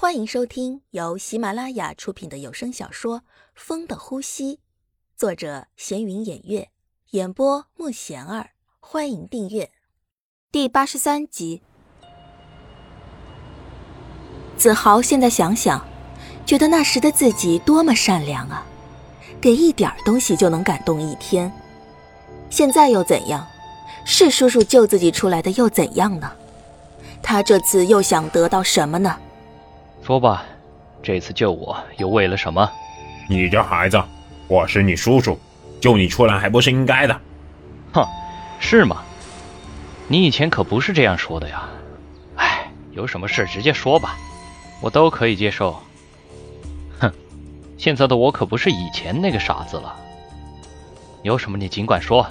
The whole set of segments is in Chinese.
欢迎收听由喜马拉雅出品的有声小说《风的呼吸》，作者闲云掩月，演播慕贤儿。欢迎订阅第八十三集。子豪现在想想，觉得那时的自己多么善良啊，给一点东西就能感动一天。现在又怎样？是叔叔救自己出来的又怎样呢？他这次又想得到什么呢？说吧，这次救我又为了什么？你这孩子，我是你叔叔，救你出来还不是应该的？哼，是吗？你以前可不是这样说的呀。哎，有什么事直接说吧，我都可以接受。哼，现在的我可不是以前那个傻子了。有什么你尽管说。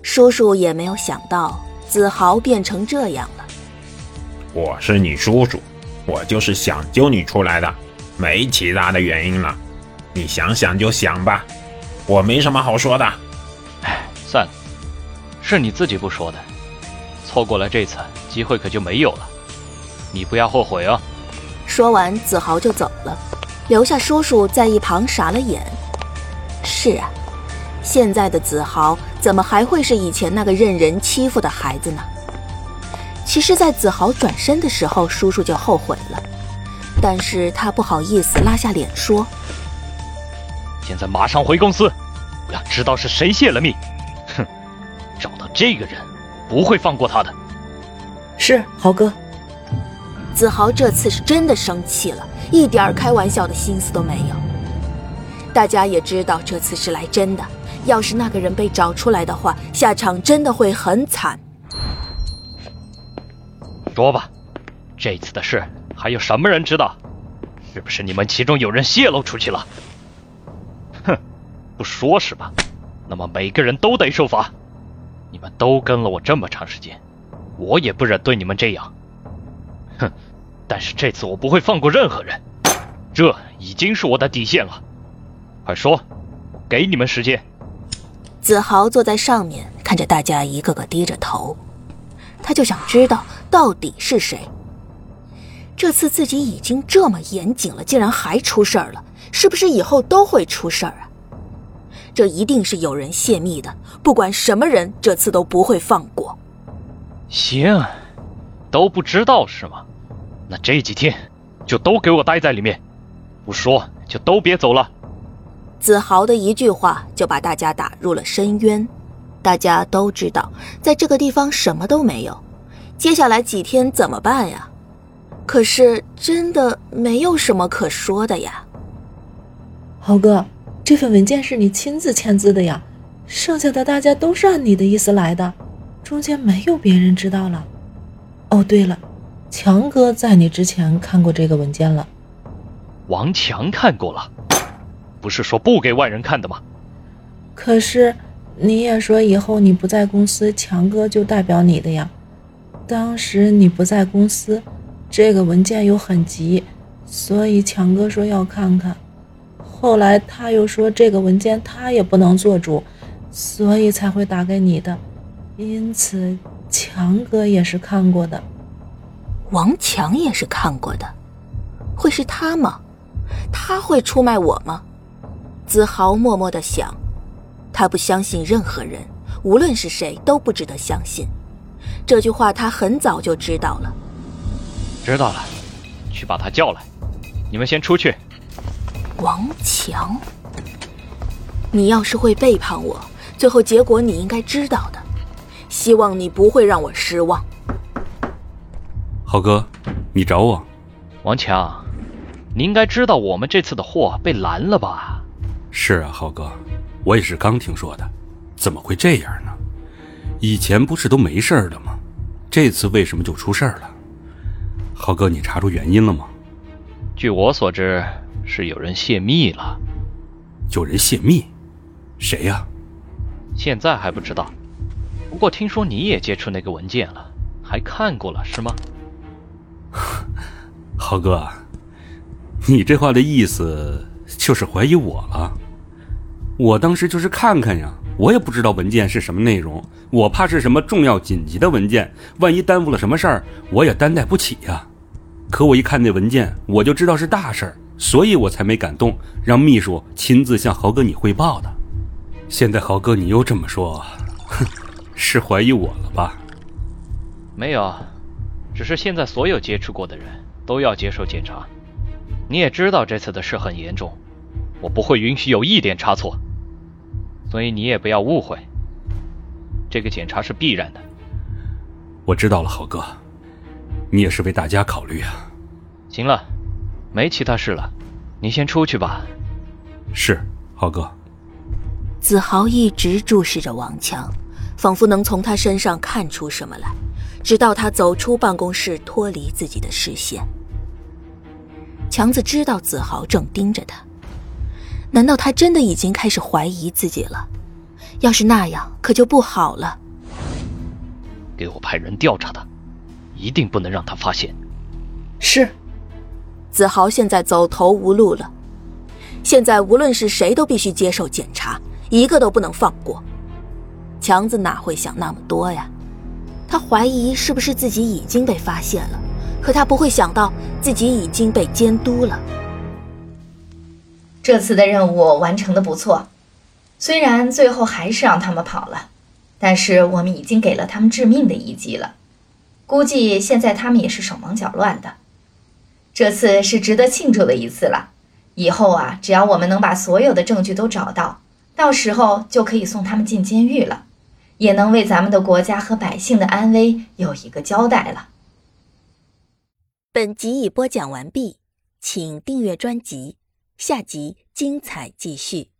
叔叔也没有想到子豪变成这样了。我是你叔叔。我就是想救你出来的，没其他的原因了。你想想就想吧，我没什么好说的。哎，算了，是你自己不说的，错过了这次机会可就没有了。你不要后悔哦。说完，子豪就走了，留下叔叔在一旁傻了眼。是啊，现在的子豪怎么还会是以前那个任人欺负的孩子呢？其实，在子豪转身的时候，叔叔就后悔了，但是他不好意思拉下脸说：“现在马上回公司，我要知道是谁泄了密。哼，找到这个人，不会放过他的。”是豪哥。子豪这次是真的生气了，一点开玩笑的心思都没有。大家也知道这次是来真的，要是那个人被找出来的话，下场真的会很惨。说吧，这次的事还有什么人知道？是不是你们其中有人泄露出去了？哼，不说是吧？那么每个人都得受罚。你们都跟了我这么长时间，我也不忍对你们这样。哼，但是这次我不会放过任何人，这已经是我的底线了。快说，给你们时间。子豪坐在上面，看着大家一个个低着头。他就想知道到底是谁。这次自己已经这么严谨了，竟然还出事儿了，是不是以后都会出事儿啊？这一定是有人泄密的，不管什么人，这次都不会放过。行，都不知道是吗？那这几天就都给我待在里面，不说就都别走了。子豪的一句话就把大家打入了深渊。大家都知道，在这个地方什么都没有，接下来几天怎么办呀？可是真的没有什么可说的呀。豪哥，这份文件是你亲自签字的呀，剩下的大家都是按你的意思来的，中间没有别人知道了。哦，对了，强哥在你之前看过这个文件了。王强看过了，不是说不给外人看的吗？可是。你也说以后你不在公司，强哥就代表你的呀。当时你不在公司，这个文件又很急，所以强哥说要看看。后来他又说这个文件他也不能做主，所以才会打给你的。因此，强哥也是看过的。王强也是看过的，会是他吗？他会出卖我吗？子豪默默的想。他不相信任何人，无论是谁都不值得相信。这句话他很早就知道了。知道了，去把他叫来。你们先出去。王强，你要是会背叛我，最后结果你应该知道的。希望你不会让我失望。豪哥，你找我？王强，你应该知道我们这次的货被拦了吧？是啊，浩哥。我也是刚听说的，怎么会这样呢？以前不是都没事的吗？这次为什么就出事了？浩哥，你查出原因了吗？据我所知，是有人泄密了。有人泄密？谁呀？现在还不知道。不过听说你也接触那个文件了，还看过了，是吗？浩哥，你这话的意思就是怀疑我了？我当时就是看看呀，我也不知道文件是什么内容，我怕是什么重要紧急的文件，万一耽误了什么事儿，我也担待不起呀。可我一看那文件，我就知道是大事儿，所以我才没敢动，让秘书亲自向豪哥你汇报的。现在豪哥你又这么说，哼，是怀疑我了吧？没有，只是现在所有接触过的人都要接受检查。你也知道这次的事很严重，我不会允许有一点差错，所以你也不要误会，这个检查是必然的。我知道了，豪哥，你也是为大家考虑啊。行了，没其他事了，你先出去吧。是，豪哥。子豪一直注视着王强，仿佛能从他身上看出什么来，直到他走出办公室，脱离自己的视线。强子知道子豪正盯着他，难道他真的已经开始怀疑自己了？要是那样，可就不好了。给我派人调查他，一定不能让他发现。是。子豪现在走投无路了，现在无论是谁都必须接受检查，一个都不能放过。强子哪会想那么多呀？他怀疑是不是自己已经被发现了。可他不会想到自己已经被监督了。这次的任务完成的不错，虽然最后还是让他们跑了，但是我们已经给了他们致命的一击了。估计现在他们也是手忙脚乱的。这次是值得庆祝的一次了。以后啊，只要我们能把所有的证据都找到，到时候就可以送他们进监狱了，也能为咱们的国家和百姓的安危有一个交代了。本集已播讲完毕，请订阅专辑，下集精彩继续。